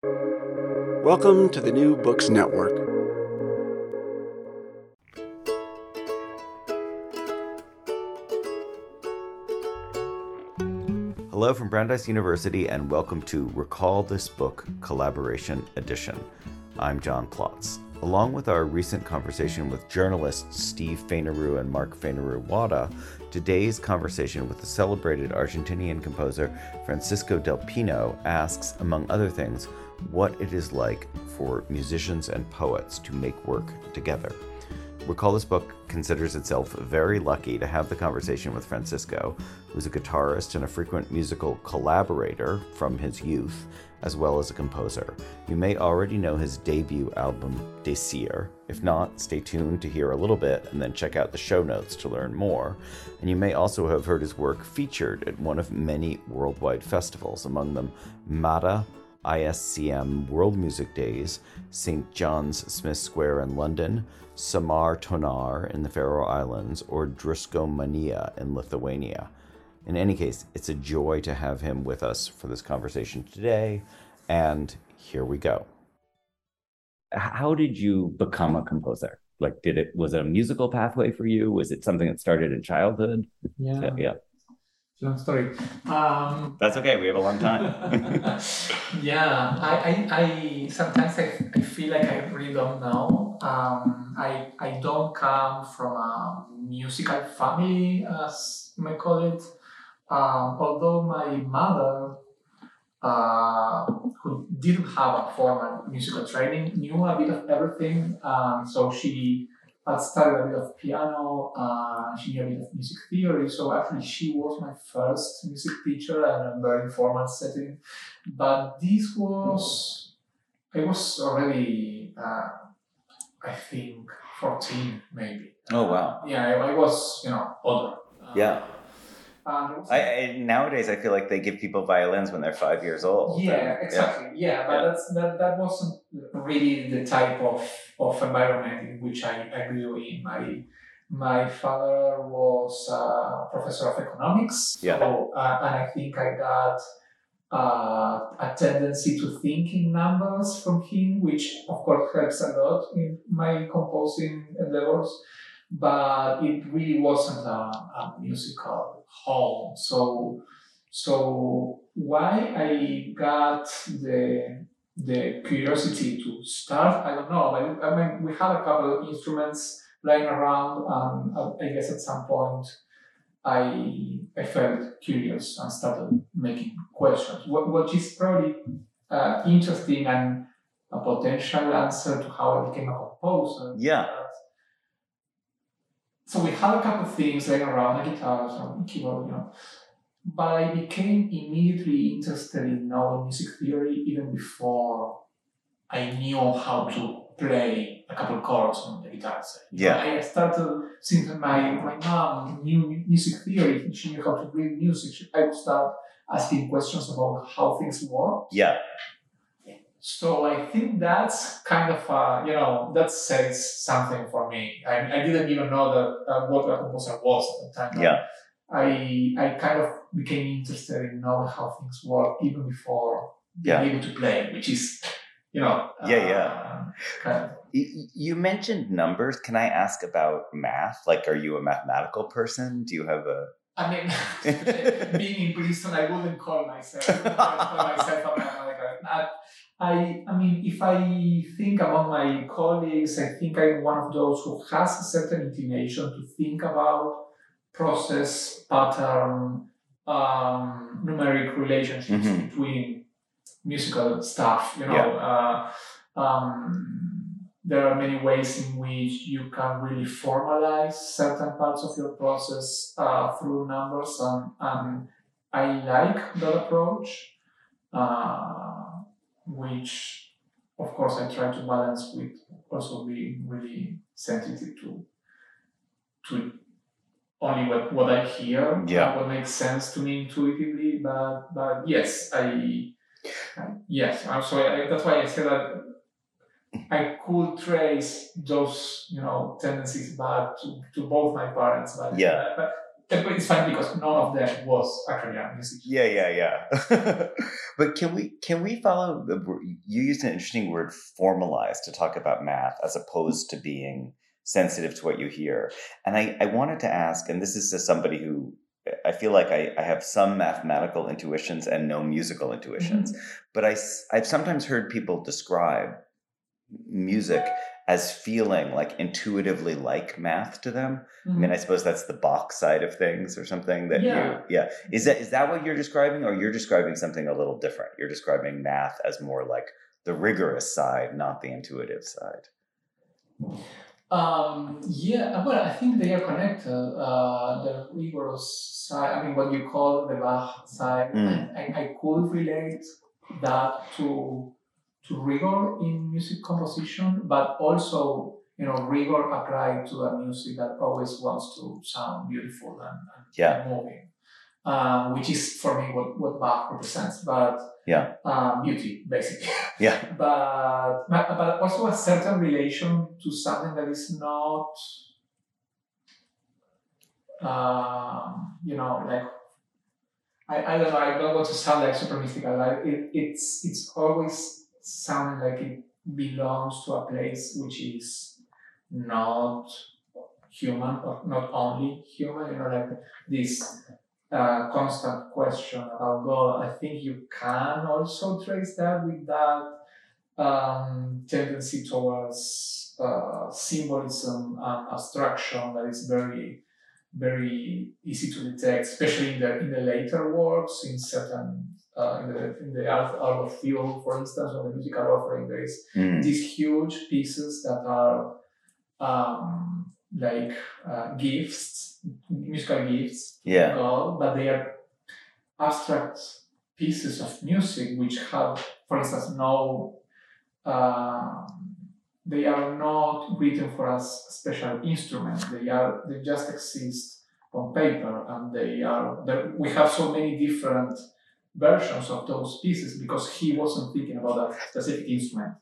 Welcome to the New Books Network. Hello from Brandeis University, and welcome to Recall This Book Collaboration Edition. I'm John Plotz. Along with our recent conversation with journalists Steve Fainaru and Mark Fainaru Wada, today's conversation with the celebrated Argentinian composer Francisco del Pino asks, among other things, what it is like for musicians and poets to make work together. Recall This Book considers itself very lucky to have the conversation with Francisco, who's a guitarist and a frequent musical collaborator from his youth, as well as a composer. You may already know his debut album, Decir. If not, stay tuned to hear a little bit and then check out the show notes to learn more. And you may also have heard his work featured at one of many worldwide festivals, among them MATA, ISCM World Music Days, St. John's Smith Square in London, Summartónar in the Faroe Islands, or Druskomanija in Lithuania. In any case, it's a joy to have him with us for this conversation today, and here we go. How did you become a composer? Like, did it was it a musical pathway for you? Was it something that started in childhood? Yeah. yeah. Long story. Um, That's okay. We have a long time. yeah, I, I, I sometimes I, I feel like I really don't know. Um, I, I don't come from a musical family, as you might call it. Um, although my mother, uh, who didn't have a formal musical training, knew a bit of everything. Um, so she had studied a bit of piano, uh, she knew a bit of music theory. So actually, she was my first music teacher in a very formal setting. But this was, I was already, uh, I think, 14 maybe. oh wow. Yeah, I, I was, you know, older. Yeah. And I, I nowadays I feel like they give people violins when they're five years old. Yeah, exactly. Yeah, but Yeah. that's that, that wasn't really the type of, of environment in which I, I grew in. My my father was a professor of economics, Yeah. so, uh, and I think I got uh, a tendency to think in numbers from him, which of course helps a lot in my composing endeavors. But it really wasn't a, a musical home. So so why I got the the curiosity to start, I don't know. But I mean, we had a couple of instruments lying around, and I guess at some point I I felt curious and started making questions. What what is probably uh, interesting and a potential answer to how I became a composer. Yeah. So we had a couple of things laying around, a guitar, some keyboard, you know. But I became immediately interested in knowing music theory even before I knew how to play a couple chords on the guitar. Yeah. I started since my my mom knew music theory. She knew how to read music. I would start asking questions about how things work. Yeah. So I think that's kind of uh, you know that says something for me. I, I didn't even know that uh, what a composer was at the time. Yeah. I I kind of became interested in knowing how things work even before being Yeah. able to play, which is you know Yeah, yeah. uh, kind of You, you mentioned numbers. Can I ask about math? Like, are you a mathematical person? Do you have a I mean, being in Princeton, I wouldn't call myself, I wouldn't call myself a mathematical. I, I, mean, if I think among my colleagues, I think I'm one of those who has a certain inclination to think about process, pattern, um, numeric relationships Mhm. between musical stuff. You know, uh, um, there are many ways in which you can really formalize certain parts of your process uh, through numbers, and, and I like that approach, uh, which of course I try to balance with also being really sensitive to to only what, what I hear, Yeah. what makes sense to me intuitively. But but yes, I, I yes, I'm sorry. I, that's why I said that I could trace those you know tendencies back to, to both my parents. But Yeah. but, but it's funny because none of them was actually a musician. Yeah, yeah, yeah. But can we can we follow you used an interesting word formalized to talk about math as opposed to being sensitive to what you hear. And I, I wanted to ask, and this is as somebody who I feel like I, I have some mathematical intuitions and no musical intuitions, mm-hmm. but I, I've sometimes heard people describe music as feeling like intuitively like math to them. Mm-hmm. I mean, mm-hmm. I suppose that's the Bach side of things or something that yeah. you, yeah. Is that, is that what you're describing or you're describing something a little different? You're describing math as more like the rigorous side, not the intuitive side. Um, yeah, well, I think they are connected. Uh, the rigorous side, I mean, what you call the Bach side, mm. I, I, could relate that to to rigor in music composition, but also you know rigor applied to a music that always wants to sound beautiful and, and yeah. moving um, which is for me what, what Bach represents, but yeah, um, beauty basically. Yeah, but but also a certain relation to something that is not, um, you know, like I, I don't know. I don't want to sound like super mystical. Like it, it's it's always sounding like it belongs to a place which is not human or not only human. You know, like this uh, constant question about God, I think you can also trace that with that um, tendency towards uh, symbolism and abstraction that is very, very easy to detect, especially in the in the later works, in certain uh, in the in the art, Art of Fugue, for instance, on the musical offering, there is mm. these huge pieces that are um, like uh, gifts, musical gifts yeah. God, but they are abstract pieces of music which have, for instance, no, uh, they are not written for a special instrument. They are they just exist on paper, and they are. We have so many different versions of those pieces because he wasn't thinking about a specific instrument.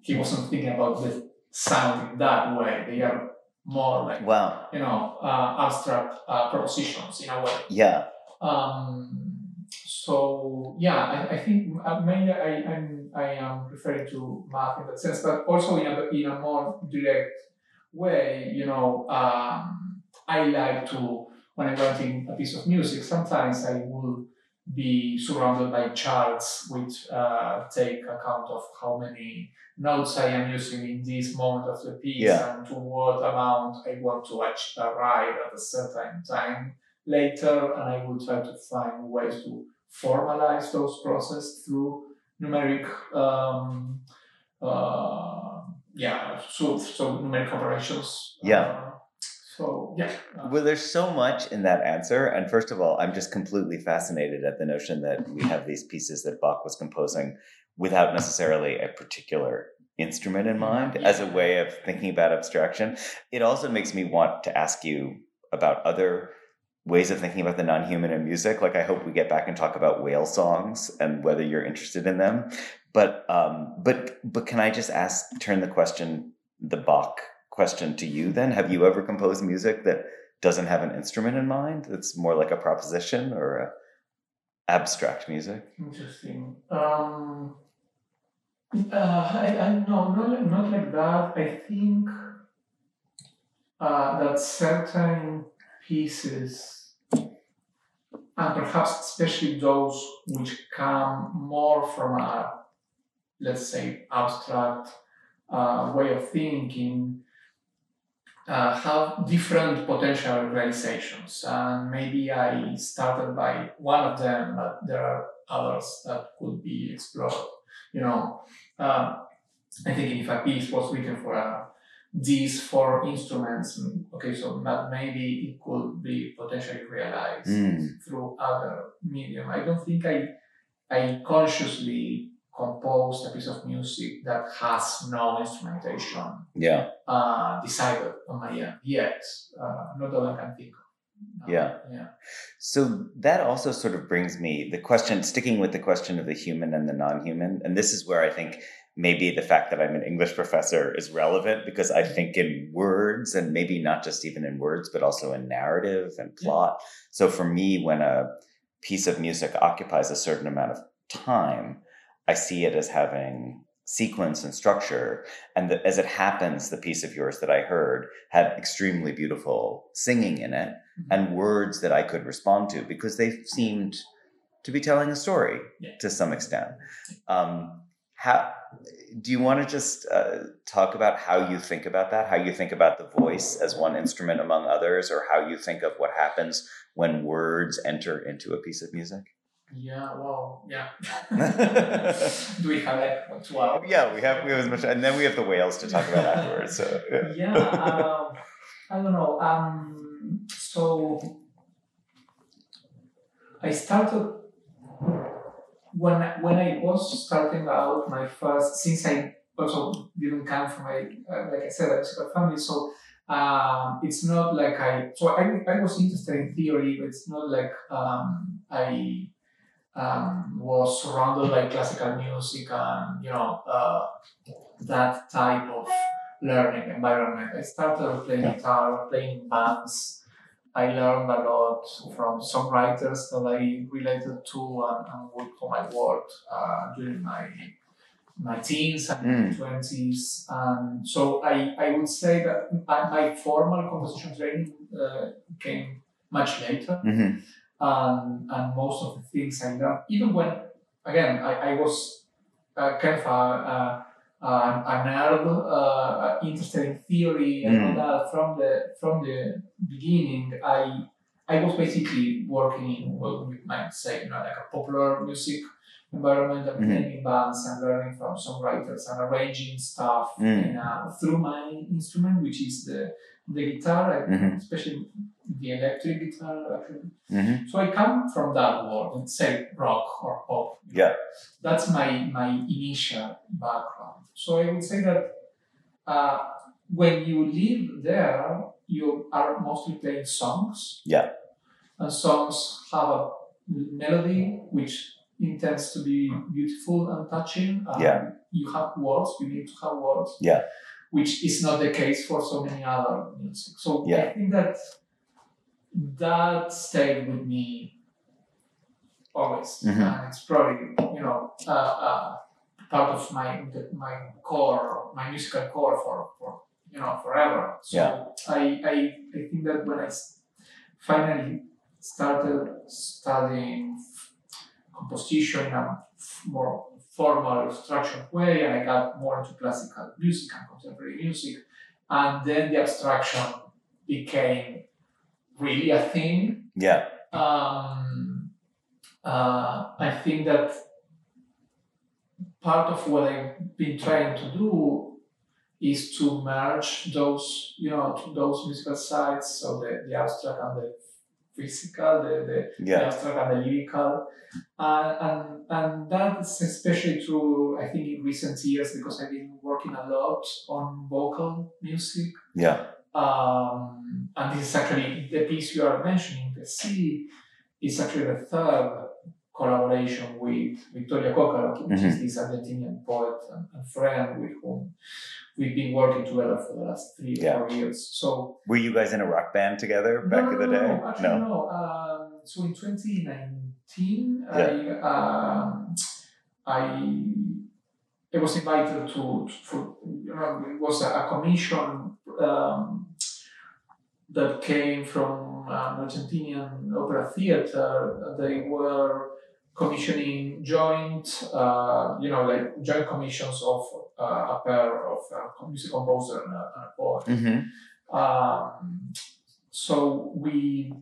He wasn't thinking about the sound in that way. They are more like wow. you know uh, abstract uh, propositions in a way. Yeah. Um, so yeah, I, I think uh, mainly I I'm, I am referring to math in that sense, but also in a in a more direct way. You know, um, I like to when I'm writing a piece of music. Sometimes I will be surrounded by charts which uh, take account of how many notes I am using in this moment of the piece yeah. and to what amount I want to actually arrive at a certain time later. And I will try to find ways to formalize those processes through numeric, um, uh, yeah, so, so numeric operations. Yeah. Uh, so yeah. Uh, well, there's so much in that answer, and first of all, I'm just completely fascinated at the notion that we have these pieces that Bach was composing without necessarily a particular instrument in mind yeah. as a way of thinking about abstraction. It also makes me want to ask you about other ways of thinking about the non-human in music. Like I hope we get back and talk about whale songs and whether you're interested in them. But um, but but can I just ask turn the question the Bach question to you then. Have you ever composed music that doesn't have an instrument in mind? It's more like a proposition or a abstract music? Interesting. Um, uh, I, I no, not, not like that. I think uh, that certain pieces, and perhaps especially those which come more from a, let's say, abstract uh, way of thinking, uh, have different potential realizations. And maybe I started by one of them, but there are others that could be explored. You know, uh, I think if a piece was written for a, these four instruments, okay, so that maybe it could be potentially realized mm. through other medium. I don't think I I consciously composed a piece of music that has no instrumentation yeah uh, decided on my end yet uh, not that i can think of uh, yeah yeah so that also sort of brings me the question sticking with the question of the human and the non-human and this is where i think maybe the fact that i'm an english professor is relevant because i think in words and maybe not just even in words but also in narrative and plot so for me when a piece of music occupies a certain amount of time, I see it as having sequence and structure. And that as it happens, the piece of yours that I heard had extremely beautiful singing in it Mhm. and words that I could respond to because they seemed to be telling a story Yeah. to some extent. Um, how do you want to just uh, talk about how you think about that? How you think about the voice as one instrument among others, or how you think of what happens when words enter into a piece of music? Yeah, well, yeah. Do we have like what, two hours? Yeah, we have we have as much, and then we have the whales to talk about afterwards. So yeah. yeah um, i don't know um, so i started when when i was starting out my first since i also didn't come from a uh, like i said a musical family so um, it's not like i so I, I was interested in theory but it's not like um, i um, was surrounded by classical music and you know uh, that type of learning environment. I started playing guitar, playing in bands. I learned a lot from songwriters that I related to and, and with whom I worked uh, during my my teens and twenties. And so I, I would say that my, my formal composition training uh, came much later Mhm. and, and most of the things I learned, even when, again, I, I was uh, kind of a, a, a, a nerd, uh, interested in theory and all that from the from the beginning. I I was basically working in what we might say, you know, like a popular music environment and Mhm. playing in bands and learning from songwriters and arranging stuff Mm. in, uh, through my instrument, which is the the guitar, Mhm. especially the electric guitar. Actually. Mhm. So I come from that world, let's say rock or pop. Yeah. That's my my initial background. So I would say that uh, when you live there, you are mostly playing songs. Yeah. And songs have a melody which intends to be beautiful and touching. Um, Yeah. You have words. You need to have words. Yeah. Which is not the case for so many other music. So Yeah. I think that that stayed with me always, Mhm. and it's probably you know uh, uh, part of my the, my core, my musical core for, for you know forever. So Yeah. I, I I think that when I finally started studying composition in a more formal, structured way, and I got more into classical music and contemporary music, and then the abstraction became really a thing Yeah. um, uh, I think that part of what I've been trying to do is to merge those, you know, those musical sides, so the, the abstract and the physical, the, the, the abstract and the lyrical. Uh, and, and that's especially true, I think, in recent years because I've been working a lot on vocal music Yeah. um, and this is actually the piece you are mentioning, the C, is actually the third collaboration with Victoria Cóccaro, which is this Argentinian poet and, and friend with whom we've been working together for the last three or Yeah. four years. So Were you guys in a rock band together back no, in the day? No, actually, no. Um, so in 2019, I, um, I I was invited to, for you know it was a, a commission um, that came from an Argentinian opera theater. They were commissioning joint, uh, you know, like joint commissions of uh, a pair of uh, music composer and a, and a poet. Mm-hmm. Um, so we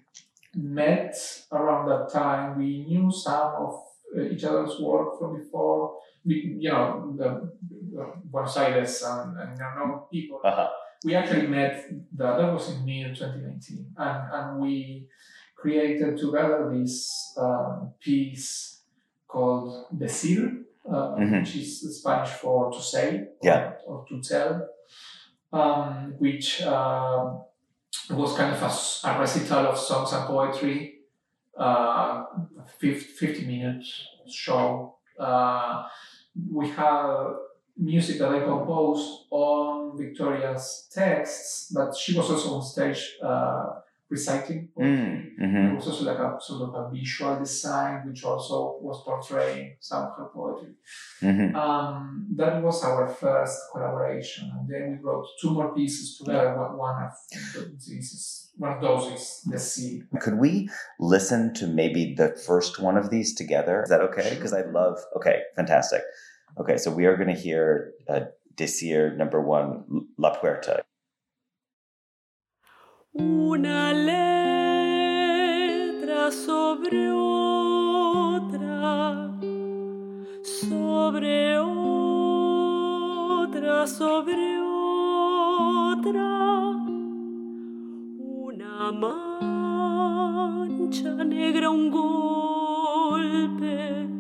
met around that time. We knew some of uh, each other's work from before. We, you know, the, the Buenos Aires and, and know people. Uh-huh. We actually met. The, that was in mid 2019, and and we created together this um, piece called Decir, uh, Mhm. which is Spanish for to say Yeah. or, or to tell um, which um was kind of a recital of songs and poetry, uh, 50, 50 minute show. Uh, we have music that I composed on Victoria's texts, but she was also on stage uh, reciting. Mm, It mhm. was also like a sort of a visual design, which also was portraying some of her poetry. Mhm. Um, that was our first collaboration, and then we wrote two more pieces together. One one of these is one of those is the sea. Could we listen to maybe the first one of these together? Is that okay? Because I love. Okay, fantastic. Okay, so we are going to hear uh, Decir number one, La Puerta. Una letra sobre otra, sobre otra, sobre otra, una mancha negra, un golpe.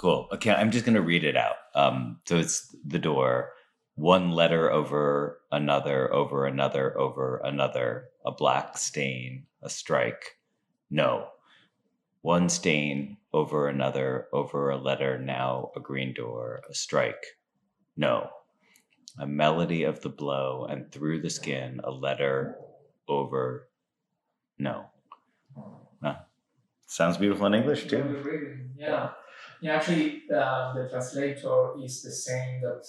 Cool. Okay, I'm just gonna read it out. Um, so it's the door. One letter over another, over another, over another. A black stain, a strike. No. One stain over another, over a letter. Now a green door, a strike. No. A melody of the blow, and through the skin, a letter over. No. No. Sounds beautiful in English too. Yeah. Yeah, actually, um, the translator is the same that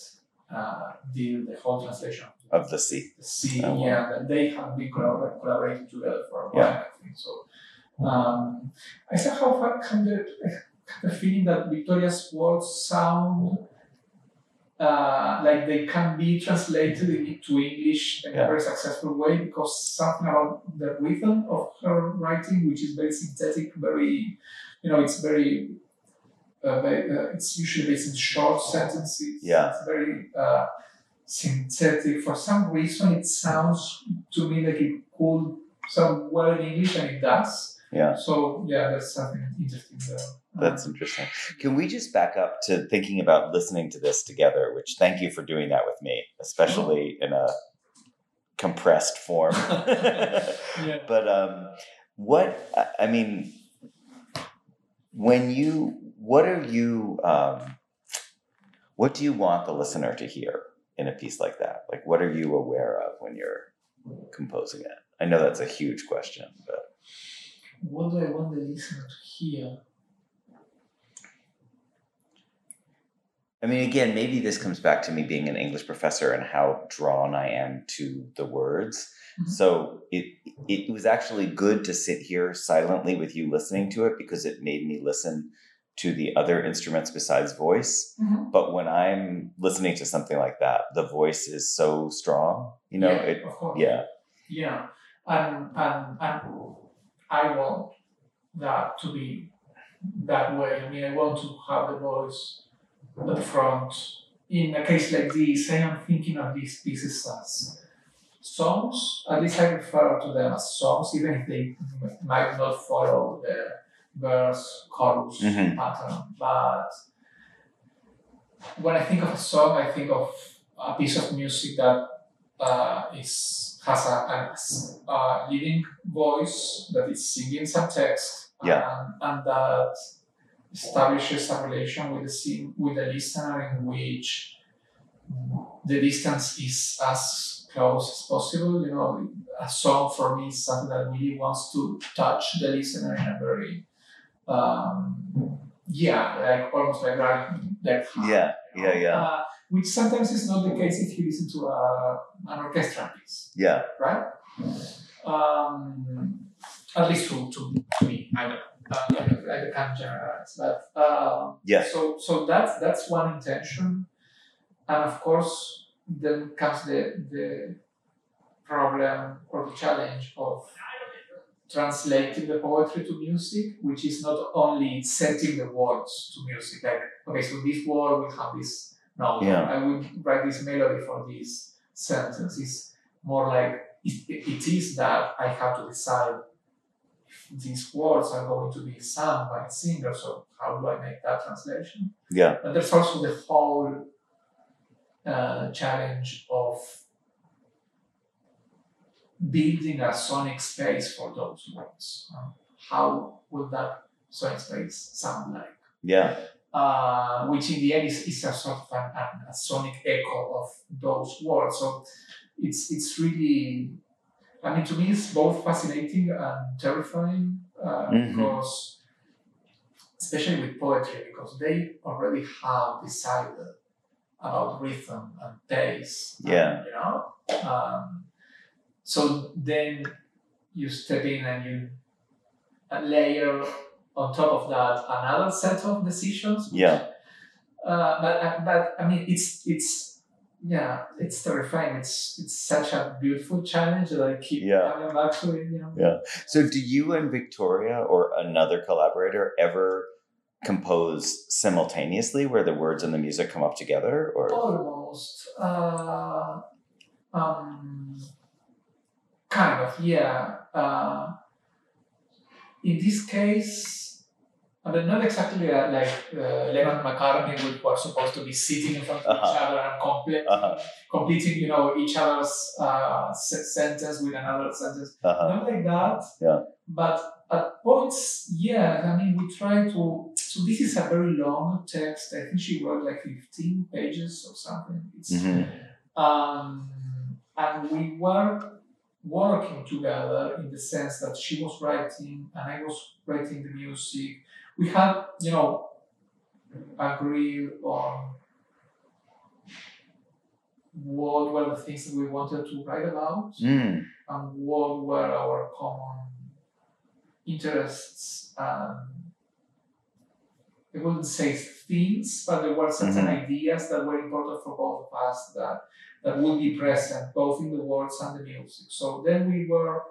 uh, did the whole translation Of the sea. the sea. Oh, wow. yeah, they have been collabor- collaborating together for a while. Yeah. I think so. Um, I somehow of kind of feeling that Victoria's words sound uh, like they can be translated into English in Yeah. a very successful way because something about the rhythm of her writing, which is very synthetic, very, you know, it's very, uh, uh, it's usually based in short sentences. Yeah. It's very uh, synthetic. For some reason, it sounds to me like it could sound well in English, and it does. Yeah. So yeah, that's something interesting there. That's interesting. Can we just back up to thinking about listening to this together? Which thank you for doing that with me, especially in a compressed form. yeah. but um, what I mean, when you, what are you, um, what do you want the listener to hear in a piece like that? Like, what are you aware of when you're composing it? I know that's a huge question, but What do I want the listener to hear? I mean, again, maybe this comes back to me being an English professor and how drawn I am to the words. Mhm. So it it was actually good to sit here silently with you listening to it because it made me listen to the other instruments besides voice. Mm-hmm. But when I'm listening to something like that, the voice is so strong. You know, yeah, it yeah, Yeah, and and and I want that to be that way. I mean, I want to have the voice at the front. In a case like this, I am thinking of these pieces as songs. At least I refer to them as songs, even if they might not follow the verse chorus Mhm. pattern. But when I think of a song, I think of a piece of music that uh, is has a, a, a living voice that is singing some text Yeah. and, and that establishes a relation with the sing, with the listener in which the distance is as close as possible. You know, a song for me is something that really wants to touch the listener in a very um, yeah, like almost like that. heart. yeah, yeah, yeah, Uh, which sometimes is not the case if you listen to a, an orchestra piece, yeah, right? Um, at least to, to, to me, I don't know. Uh, I, I can't generalize, but uh, yeah, so so that's that's one intention, and of course then comes the the problem or the challenge of translating the poetry to music, which is not only setting the words to music. Like okay, so this word will have this note. Yeah. I would write this melody for this sentence. It's more like it, it is that I have to decide if these words are going to be sung by a singer. So how do I make that translation? yeah, But there's also the whole uh, challenge of building a sonic space for those words. Um, how will that sonic space sound like? yeah, Uh, which in the end is, is a sort of an, an, a sonic echo of those words. So it's it's really, I mean, to me, it's both fascinating and terrifying uh, Mhm. because, especially with poetry, because they already have decided about rhythm and pace. and, Yeah. you know. Um, so then you step in and you layer on top of that another set of decisions. yeah, Uh, but uh, but I mean it's it's yeah it's terrifying. It's it's such a beautiful challenge that I keep Yeah. coming back to it. You know. So, do you and Victoria or another collaborator ever compose simultaneously, where the words and the music come up together? Or Almost. Uh, um, kind of, yeah. Uh, in this case, and they're not exactly uh, like uh, Lennon McCartney, who were supposed to be sitting in front of each Uh-huh. other and complete, Uh-huh. completing, you know, each other's uh, sentence with another sentence. Uh-huh. Not like that. Yeah. But at points, yeah, I mean, we try to. So this is a very long text. I think she wrote like 15 pages or something. It's, Mhm. um, and we were working together in the sense that she was writing and I was writing the music. We had, you know, agreed on what were the things that we wanted to write about Mm. and what were our common interests and I wouldn't say themes, but there were certain Mhm. ideas that were important for both of us that that would be present both in the words and the music. So then we were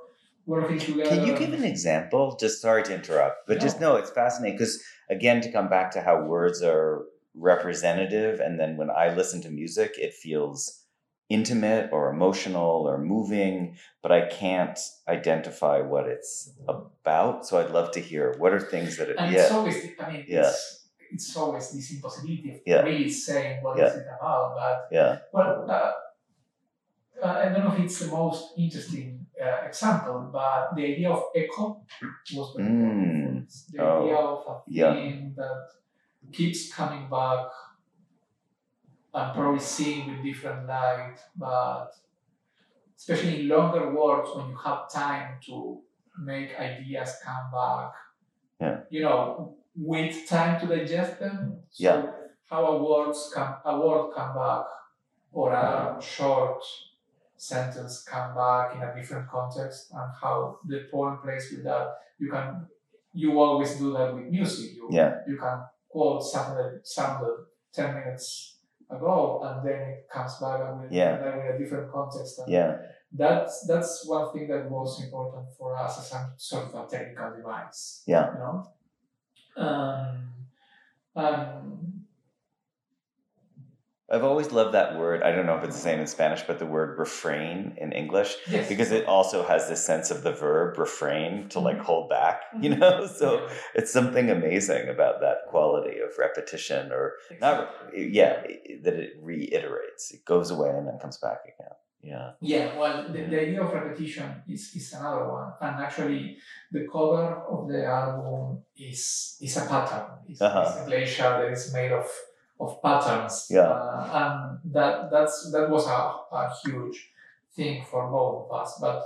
working together. Can you give an example? Just sorry to interrupt, but just No. it's fascinating because again, to come back to how words are representative, and then when I listen to music, it feels intimate or emotional or moving, but I can't identify what it's about. So I'd love to hear what are things that it, and it's always I mean Yeah. it's it's always this impossibility of Yeah. really saying what is Yeah. it about. But yeah, well uh, uh, I don't know if it's the most interesting uh, example, but the idea of echo was very Mm. The Oh. idea of a Yeah. thing that keeps coming back and probably seeing with different light, but especially in longer words when you have time to make ideas come back. Yeah. You know, with time to digest them. So Yeah. how a words come a word come back or a short sentence come back in a different context and how the poem plays with that. You can you always do that with music. You yeah, you can quote something that sounded 10 minutes ago and then it comes back and with, Yeah. then with a different context. And yeah, That's, that's one thing that was important for us as a sort of a technical device. Yeah. You know? Um, um, I've always loved that word. I don't know if it's the same in Spanish, but the word refrain in English yes. because it also has this sense of the verb refrain to like Mhm. hold back, you know? So it's something amazing about that quality of repetition or not, yeah, that it reiterates. It goes away and then comes back again. Yeah. Yeah, well, the, the idea of repetition is, is another one, and actually, the cover of the album is is a pattern. It's, Uh-huh. it's a glacier that is made of of patterns. Yeah. uh, and that that's that was a, a huge thing for both of us. But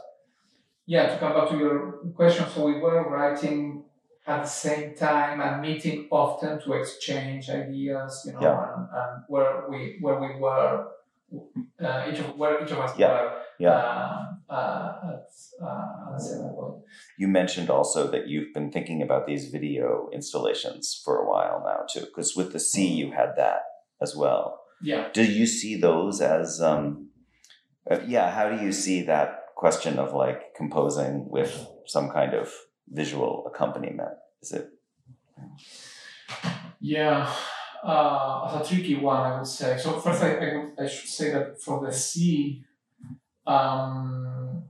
yeah, to come back to your question, so we were writing at the same time and meeting often to exchange ideas, you know, Yeah. and, and where we where we were, uh, each of each of us Yeah. were Yeah. uh, uh, at, uh, at a certain point. You mentioned also that you've been thinking about these video installations for a while now too, because with the sea you had that as well. Yeah. Do you see those as, um, uh, yeah, how do you see that question of like composing with some kind of visual accompaniment? Is it, Yeah, uh, as a tricky one, I would say. So first, I, I, would, I should say that for the sea, um,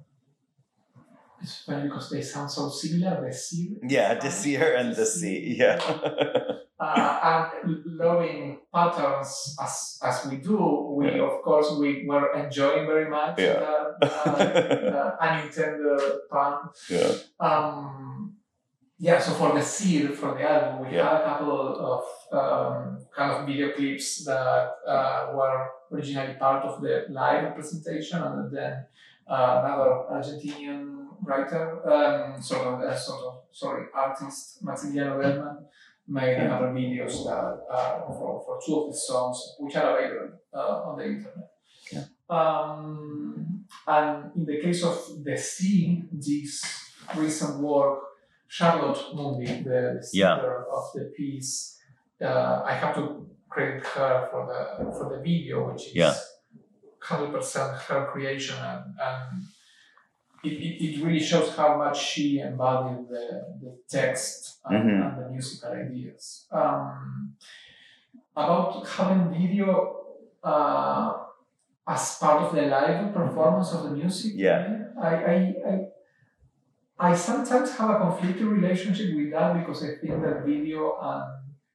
it's funny because they sound so similar. The sea. yeah, the Decir and the sea, yeah. Uh, and loving patterns as as we do, we Yeah. of course we were enjoying very much Yeah. that uh, uh, unintended pun. yeah. Um, yeah, so for the seed, for the album, we Yeah. had a couple of um, kind of video clips that uh, were originally part of the live presentation, and then uh, another Argentinian writer, um, sort of, uh, sort of, sorry, artist, Maximiliano Bellman, made a couple of videos that uh, for, for two of the songs, which are available uh, on the internet. Yeah. Um, and in the case of the sea, this recent work, Charlotte Mundy, the, the Yeah. singer of the piece, uh, I have to credit her for the for the video, which is Yeah. hundred percent her creation, and, and it, it, it really shows how much she embodied the, the text and, Mhm. and the musical ideas. Um, about having video uh, as part of the live performance of the music, Yeah. I, I, I I sometimes have a conflicting relationship with that because I think that video and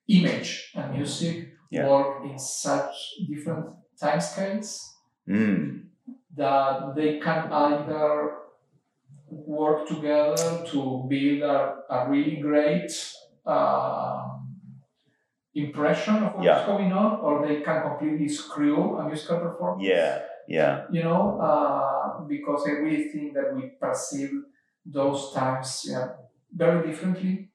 image and music Yeah. work in such different time scales Mm. that they can either work together to build a, a really great um, impression of what's Yeah. going on, or they can completely screw a musical performance. Yeah. Yeah. You know, uh, because I really think that we perceive those times yeah, very differently.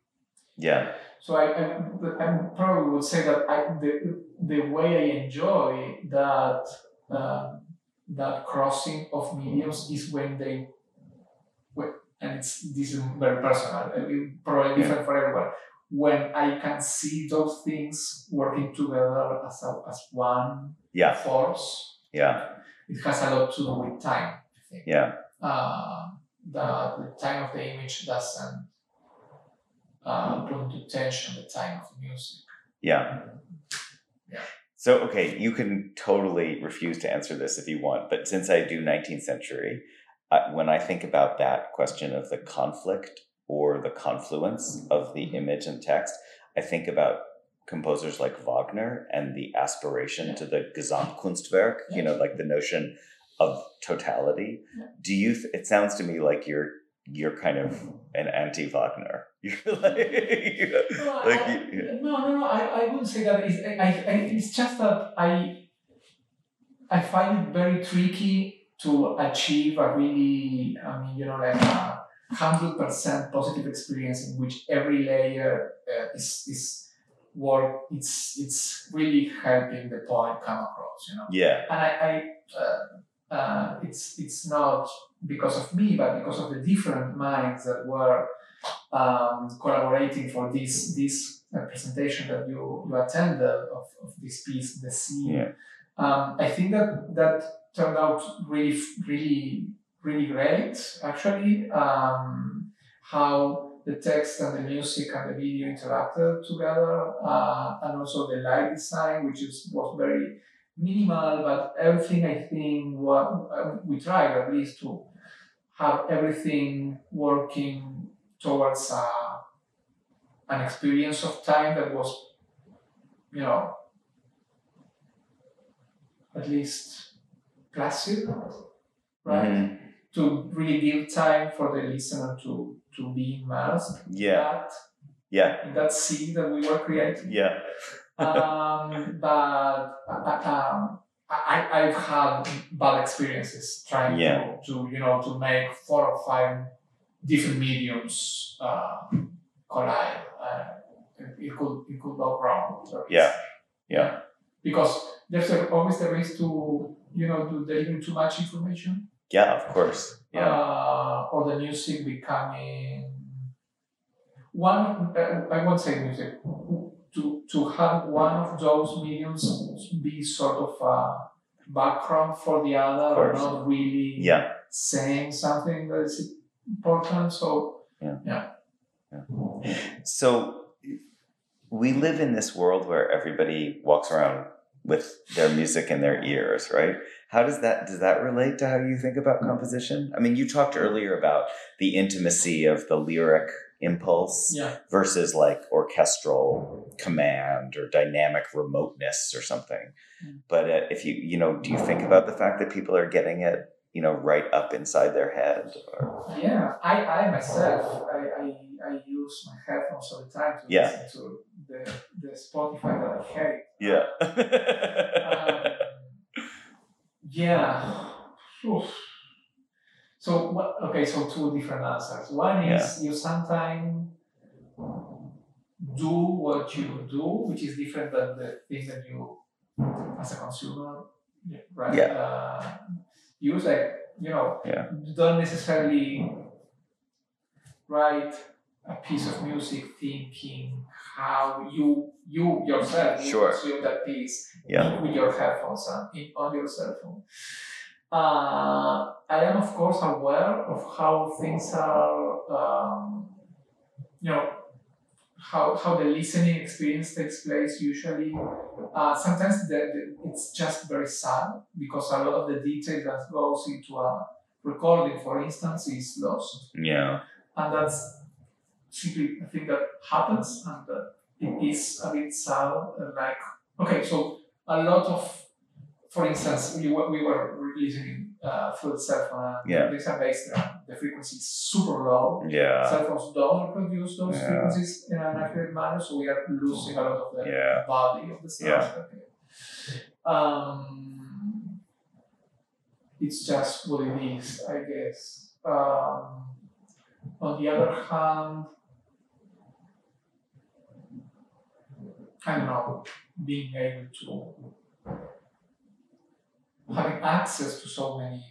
Yeah. So I, I, I probably would say that I, the, the way I enjoy that um, that crossing of mediums is when they, when, and it's this is very personal, probably different for everyone. When I can see those things working together as a, as one Yeah. force, Yeah. it has a lot to do with time. I think. Yeah. Uh, the, the time of the image doesn't uh, put into tension the time of the music. Yeah. Yeah. So, okay, you can totally refuse to answer this if you want, but since I do 19th century, uh, when I think about that question of the conflict or the confluence of the image and text, I think about composers like Wagner and the aspiration Yeah. to the Gesamtkunstwerk, you know, like the notion of totality. Yeah. Do you, th- it sounds to me like you're, you're kind of an anti-Wagner. You're like, you know, No, like I, you- no, no, no. I, I wouldn't say that. It's, I, I, it's just that I, I find it very tricky to achieve a really, I mean, you know, like a hundred percent positive experience in which every layer uh, is is work. It's it's really helping the point come across. You know. yeah, and I, I uh, uh, it's it's not because of me, but because of the different minds that were um, collaborating for this this uh, presentation that you you attended of, of this piece, the scene. Yeah. Um, I think that that turned out really really really great. Actually, um, how the text and the music and the video interacted together, uh, and also the light design, which is was very minimal, but everything I think what uh, we tried at least to have everything working towards uh, an experience of time that was, you know, at least placid, right? Mhm. To really give time for the listener to to be immersed yeah, in that. Yeah, in that scene that we were creating. Yeah, um, but um, I, I've had bad experiences trying Yeah. to, to, you know, to make four or five different mediums uh, collide. Uh, it, could it could go wrong. Yeah. Yeah. Because there's a, always the risk to you know to deliver too much information. yeah. Of course. Yeah, Uh, or the music becoming one. Uh, I won't say music. To to have one of those mediums be sort of a background for the other, or not really yeah, saying something that is important. So yeah. Yeah. So we live in this world where everybody walks around with their music in their ears, right? How does that does that relate to how you think about composition? I mean, you talked earlier about the intimacy of the lyric impulse yeah, versus like orchestral command or dynamic remoteness or something. Mm. But uh, if you you know, do you think about the fact that people are getting it, you know, right up inside their head? Or yeah. I, I myself I, I, I use my headphones all the time to Yeah. listen to the, the Spotify that I hate. yeah, Um, yeah. Oof. So what? Okay, so two different answers. One is you sometimes do what you do, which is different than the thing that you, as a consumer, right? Yeah. Uh, use like you know, Yeah. you don't necessarily write a piece of music thinking how you you yourself Sure. consume that piece yeah, with your headphones on, in, on your cell phone. Uh, I am, of course, aware of how things are, um, you know, how, how the listening experience takes place usually. Uh, sometimes the, the, it's just very sad because a lot of the detail that goes into a recording, for instance, is lost. yeah, and that's simply a thing that happens, and that it is a bit sad. uh, Like, okay, so a lot of, for instance, we were, we were listening uh, the cell phone, and Yeah. a bass drum. The frequency is super low. Yeah. Cell phones don't reproduce those Yeah. frequencies in an accurate manner, so we are losing a lot of the Yeah. body of the sound. Yeah. Um, it's just what it is, I guess. Um, on the other hand, I don't know, being able to access to so many.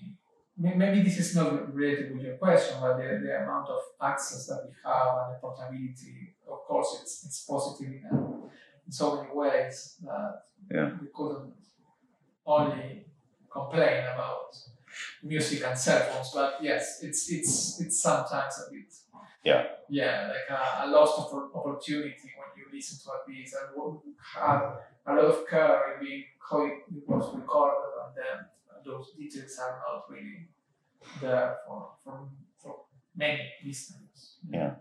Maybe this is not related with your question, but the, the amount of access that we have and the portability, of course, it's it's positive in, in so many ways that Yeah. we couldn't only complain about music and cell phones, but yes, it's it's it's sometimes a bit Yeah. yeah like a, a lost oppor- opportunity when you listen to a piece and had a lot of care in being how it was recorded and then those details are not really there for for, for many listeners. Yeah.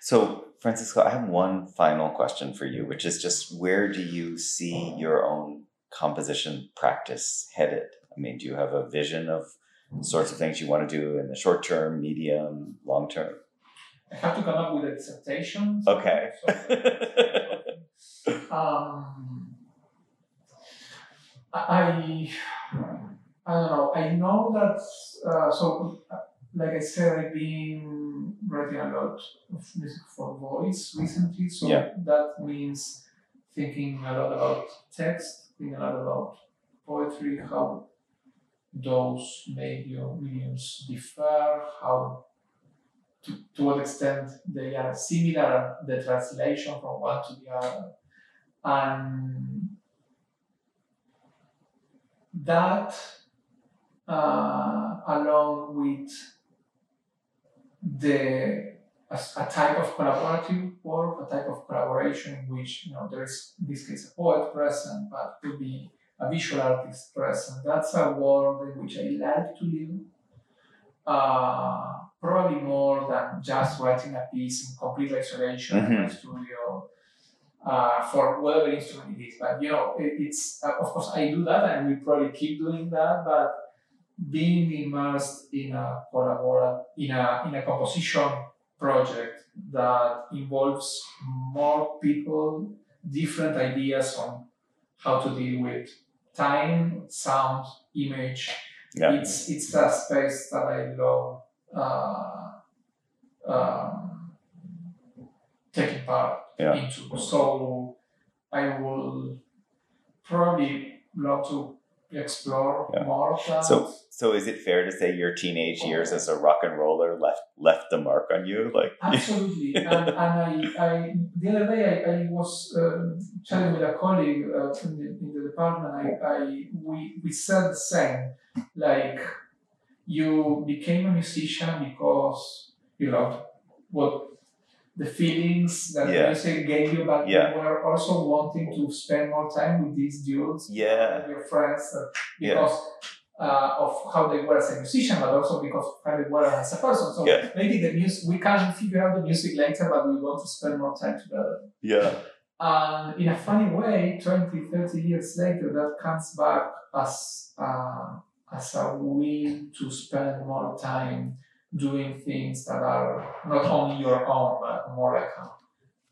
So, Francisco, I have one final question for you, which is just where do you see your own composition practice headed? I mean, do you have a vision of sorts of things you want to do in the short term, medium, long term? I have to come up with a dissertation. so- Okay. so- um, I I don't know. I know that uh, so uh, like I said, I've been writing a lot of music for voice recently. So Yeah. that means thinking a lot about text, thinking a lot about poetry, how those medium mediums differ, how to, to what extent they are similar, the translation from one to the other. And that, uh, along with the a, a type of collaborative work, a type of collaboration in which you know there is in this case a poet present, but could be a visual artist present. That's a world in which I like to live. Uh, probably more than just writing a piece in complete isolation in my studio uh, for whatever instrument it is. But you know, it, it's uh, of course I do that, and we probably keep doing that. But being immersed in a collabora in a in a composition project that involves more people, different ideas on how to deal with time, sound, image. Yeah. It's it's a space that I love uh, um, taking part Yeah. into. So I will probably love to explore Yeah. more. So, so is it fair to say your teenage years as a rock and roller left left the mark on you? Like, Absolutely, and, and I, I the other day I, I was uh, chatting with a colleague uh, in, the, in the department. I, I we, we said the same. Like you became a musician because you loved what the feelings that Yeah. music gave you, but Yeah. you were also wanting to spend more time with these dudes, Yeah. your friends, uh, Yeah. because uh, of how they were as a musician, but also because of how they were as a person. So Yeah. maybe the music we can figure out the music later, but we want to spend more time together. yeah, And in a funny way, 20, 30 years later, that comes back as uh, as a will to spend more time doing things that are not only your own, but more like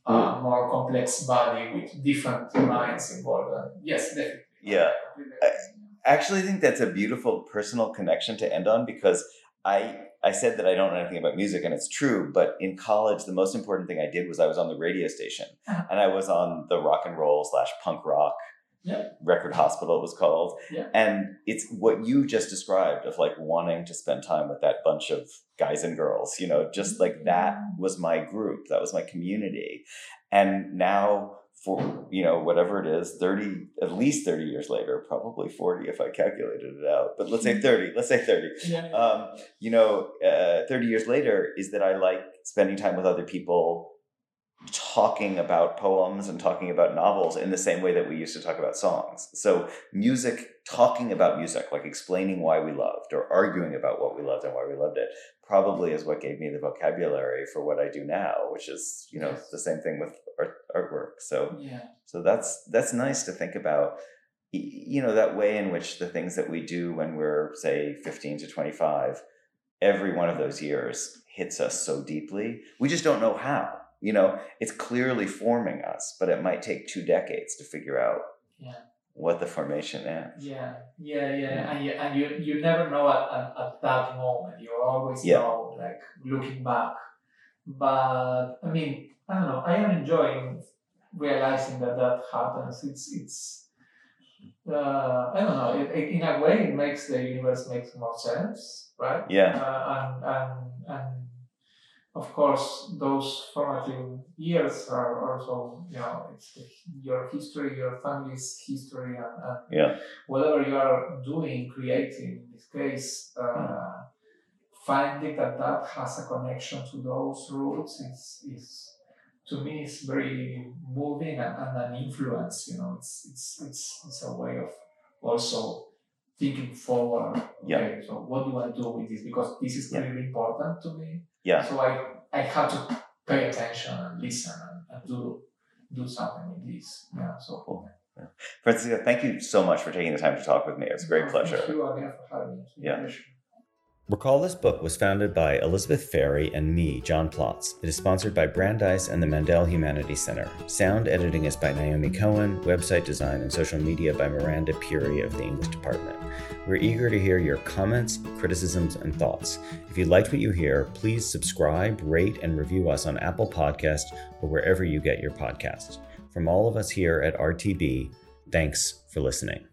a, a more complex body with different minds involved. And yes, definitely. Yeah. I- actually think that's a beautiful personal connection to end on because I I said that I don't know anything about music and it's true, but in college the most important thing I did was I was on the radio station Uh-huh. and I was on the rock and roll slash punk rock Yep. record hospital it was called. Yeah. And it's what you just described of like wanting to spend time with that bunch of guys and girls, you know, just like that was my group, that was my community. And now for you know whatever it is 30 at least 30 years later probably 40 if i calculated it out but let's say 30 let's say 30 Yeah, yeah. um, you know uh, 30 years later is that i like spending time with other people talking about poems and talking about novels in the same way that we used to talk about songs. So, music, talking about music, like explaining why we loved or arguing about what we loved and why we loved it, probably is what gave me the vocabulary for what I do now, which is, you know, Yes. the same thing with art, artwork. So, Yeah. so that's that's nice to think about you know that way in which the things that we do when we're say 15 to 25 every one of those years hits us so deeply we just don't know how you know it's clearly forming us but it might take two decades to figure out Yeah. what the formation is Yeah, yeah, yeah, and you, and you, you never know at, at, at that moment. You always Yeah. know, like looking back. But I mean, I don't know. I am enjoying realizing that that happens. It's it's. Uh, I don't know. It, it, in a way, it makes the universe makes more sense, right? yeah Uh, and and and of course, those formative years are also you know it's your history, your family's history, and, and yeah whatever you are doing, creating in this case, uh, finding that that has a connection to those roots is, is to me is very moving and, and an influence. You know, it's it's it's it's a way of also thinking forward. Yeah. So what do I do with this? Because this is Yeah. really important to me. Yeah So I I have to pay attention and listen and, and do do something with this. Yeah. So Cool. francisco thank you so much for taking the time to talk with me it was a great pleasure Thank you again for having me. It's Yeah. Recall This Book was founded by Elizabeth Ferry and me, John Plotz. It is sponsored by Brandeis and the Mandel Humanities Center. Sound editing is by Naomi Cohen, website design and social media by Miranda Puri of the English department. We're eager to hear your comments, criticisms, and thoughts. If you liked what you hear, please subscribe, rate, and review us on Apple Podcasts or wherever you get your podcasts. From all of us here at RTB, thanks for listening.